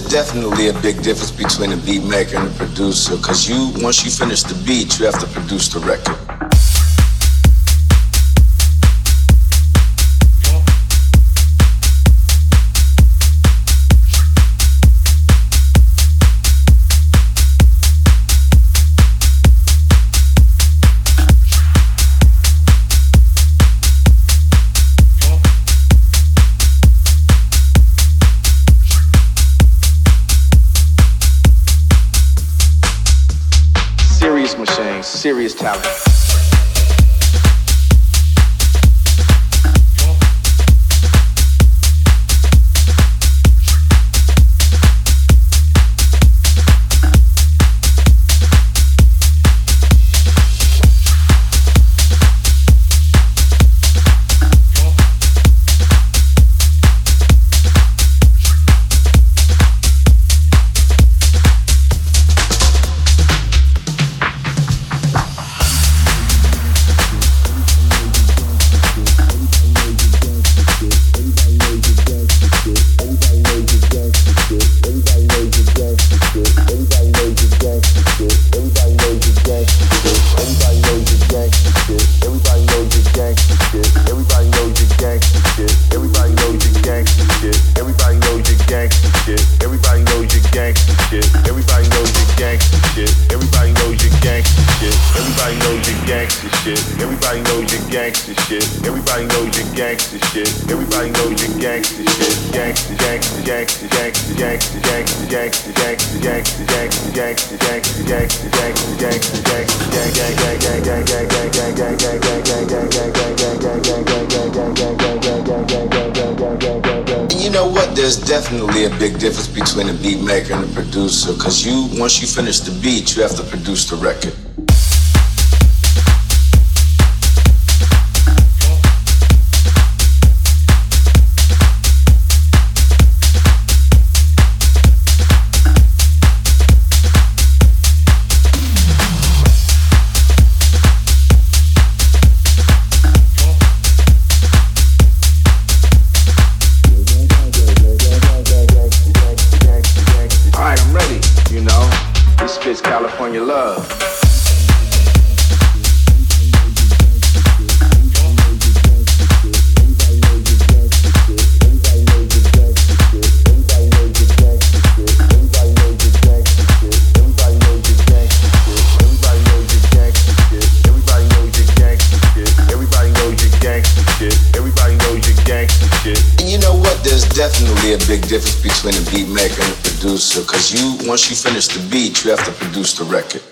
definitely a big difference between a beat maker and a producer because you once you finish the beat you have to produce the record You know what? There's definitely a big difference between a beat maker and a producer. Cause you, once you finish the beat, you have to produce the record. Between a beat maker and a producer. Cause you, once you finish the beat, you have to produce the record.